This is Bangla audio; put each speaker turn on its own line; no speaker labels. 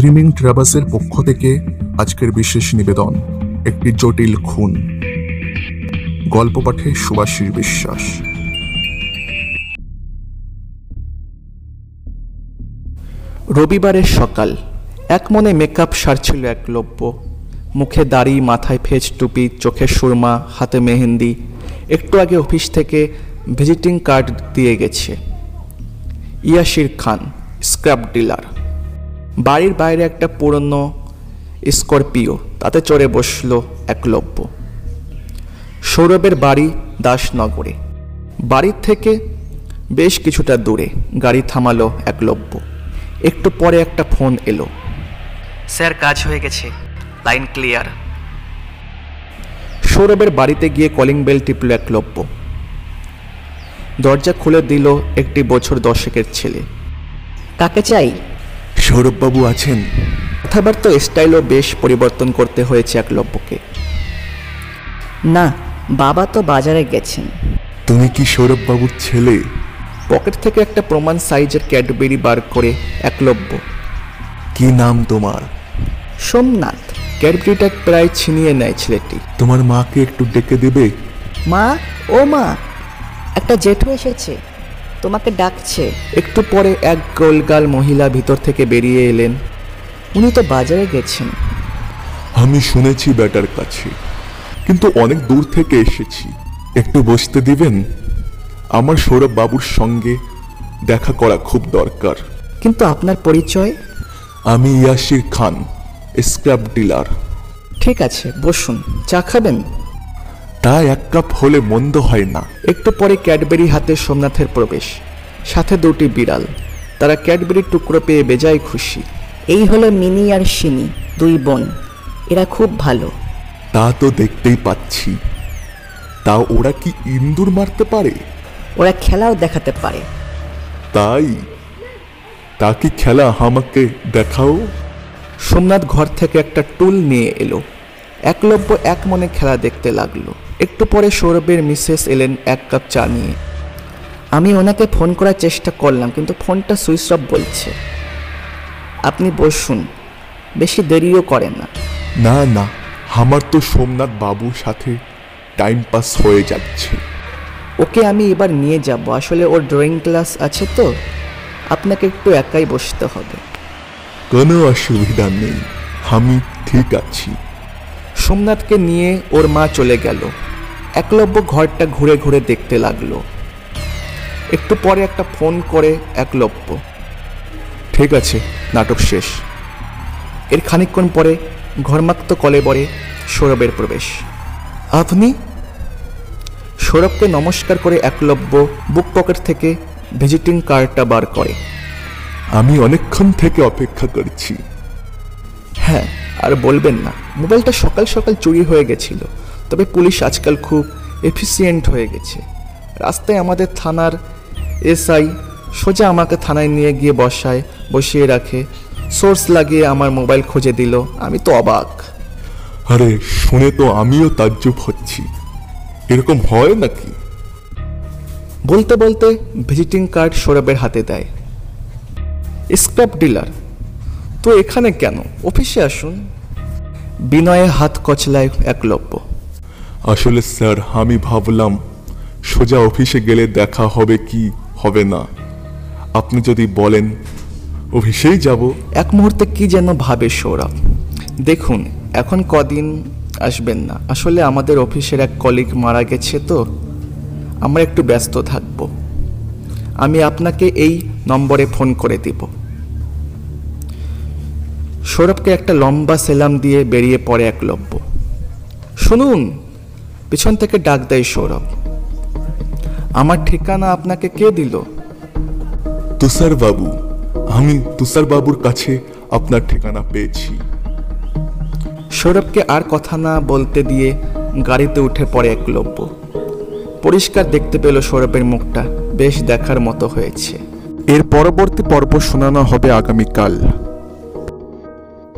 ড্রিমিং ট্রাভাসের পক্ষ থেকে আজকের বিশেষ নিবেদন, একটি জটিল খুন। গল্প পাঠে সুভাষিস বিশ্বাস।
রবিবারের সকাল, এক মনে মেকআপ সারছিল একলব্য মুখে দাড়ি, মাথায় ফেজ টুপি, চোখে সুরমা, হাতে মেহেন্দি। একটু আগে অফিস থেকে ভিজিটিং কার্ড দিয়ে গেছে। ইয়াসির খান স্ক্র্যাপ ডিলার বাড়ির বাইরে একটা পুরনো স্করপিও তাতে চড়ে বসল একলব্য সৌরভের বাড়ি দাসনগরে। বাড়ির থেকে বেশ কিছুটা দূরে গাড়ি থামালো একলব্য একটু পরে একটা ফোন এলো। স্যার কাজ হয়ে গেছে। Line clear. সৌরভের বাড়িতে গিয়ে কলিং বেল টিপল একলব্য দরজা খুলে দিল একটি বছর দশেকের ছেলে।
কাকে চাই?
সৌরভবাবু আছেন।
কথাবার্তা স্টাইলও বেশ পরিবর্তন করতে হয়েছে একলব্যকে
না বাবা তো বাজারে গেছেন।
তুমি কি সৌরভবাবুর ছেলে?
পকেট থেকে একটা প্রমাণ সাইজের ক্যাডবেরি বার করে একলব্য
কি নাম তোমার?
সোমনাথ।
ক্যাডবেরিটা প্রায় ছিনিয়ে নেয় ছেলেটি।
তোমার মাকে একটু ডেকে দেবে?
মা ও মা একটা জেঠু এসেছে। তোমাকে ডাকছে।
একটু পরে এক গোলগাল মহিলা ভিতর থেকে বেরিয়ে এলেন।
উনি তো বাজারে গেছেন।
আমি শুনেছি ব্যাটার কাছে কিন্তু অনেক দূর থেকে এসেছি। একটু বসতে দিবেন? আমার সৌরভ বাবুর সঙ্গে দেখা করা খুব দরকার।
কিন্তু আপনার পরিচয়?
আমি ইয়াসির খান স্ক্র্যাপ ডিলার।
ঠিক আছে বসুন। চা খাবেন?
তা এক কাপ হলে মন্দ হয় না।
একটু পরে ক্যাডবেরি হাতে সোমনাথের প্রবেশ। সাথে দুটি বিড়াল। তারা ক্যাডবেরির টুকরো পেয়ে বেজায় খুশি।
এই হলো মিনি আর সিনি দুই বোন। এরা খুব ভালো।
তা তো দেখতেই পাচ্ছি। তা ওরা কি ইন্দুর মারতে পারে?
ওরা খেলাও দেখাতে পারে।
তাই? তা কি খেলা আমাকে দেখাও?
সোমনাথ ঘর থেকে একটা টুল নিয়ে এলো। একলব্য এক মনে খেলা দেখতে লাগল। একটু পরে সৌরভের মিসেস এলেন এক কাপ চা নিয়ে।
আমি ওনাকে ফোন করার চেষ্টা করলাম কিন্তু ফোনটা সুইচ অফ বলছে। আপনি বসুন বেশি দেরিও করেন না।
না না আমার তো সোমনাথ বাবুর সাথে টাইম পাস হয়ে যাচ্ছে।
ওকে আমি এবার নিয়ে যাব আসলে ওর ড্রয়িং ক্লাস আছে তো আপনাকে একটু একাই বসতে হবে।
কোনো অসুবিধা নেই আমি ঠিক আছি।
সোমনাথকে নিয়ে ওর মা চলে গেল। একলব্য ঘরটা ঘুরে ঘুরে দেখতে লাগল। একটু পরে একটা ফোন করে একলব্য ঠিক আছে নাটক শেষ। এর খানিকক্ষণ পরে ঘরমাক্ত কলেবরে সৌরভের প্রবেশ। আপনি? সৌরভকে নমস্কার করে একলব্য বুক পকেট থেকে ভিজিটিং কার্ডটা বার করে।
আমি অনেকক্ষণ থেকে অপেক্ষা করছি।
হ্যাঁ আর বলবেন না। মোবাইলটা সকাল সকাল চুরি হয়ে গেছিল। তবে পুলিশ আজকাল খুব এফিসিয়েন্ট হয়ে গেছে। রাস্তায় আমাদের থানার এসআই সোজা আমাকে থানায় নিয়ে গিয়ে বসায় বসিয়ে রাখে সোর্স লাগিয়ে আমার মোবাইল খুঁজে দিল। আমি তো অবাক।
আরে শুনে তো আমিও তাজ্জুব হচ্ছি। এরকম হয় নাকি?
বলতে বলতে ভিজিটিং কার্ড সৌরভের হাতে দেয়। স্ক্র্যাপ ডিলার তো এখানে কেন? অফিসে আসুন। বিনয়ে হাত কচলায় একলব্য।
আসলে স্যার, আমি ভাবলাম, সোজা অফিসে গেলে দেখা হবে কি হবে না। আপনি যদি বলেন, অফিসেই যাব।
এক মুহূর্তে কি যেন ভাবে সৌরভ। দেখুন, এখন কদিন আসবেন না। আসলে আমাদের অফিসের এক কলিগ মারা গেছে তো। আমরা একটু ব্যস্ত থাকব। আমি আপনাকে এই নম্বরে ফোন করে দিব। সৌরভকে একটা লম্বা সেলাম দিয়ে বেরিয়ে পড়ে এক লব্য। শুনুন পিছন থেকে ডাক দেয় সৌরভ। আমার ঠিকানা আপনাকে কে দিল?
তুষার বাবু আমি তুষার বাবুর কাছে আপনার ঠিকানা পেয়েছি।
সৌরভকে আর কথা না বলতে দিয়ে গাড়িতে উঠে পড়ে একলব্য পরিষ্কার দেখতে পেল সৌরভের মুখটা বেশ দেখার মতো হয়েছে। এর পরবর্তী পর্ব শোনানো হবে আগামীকাল।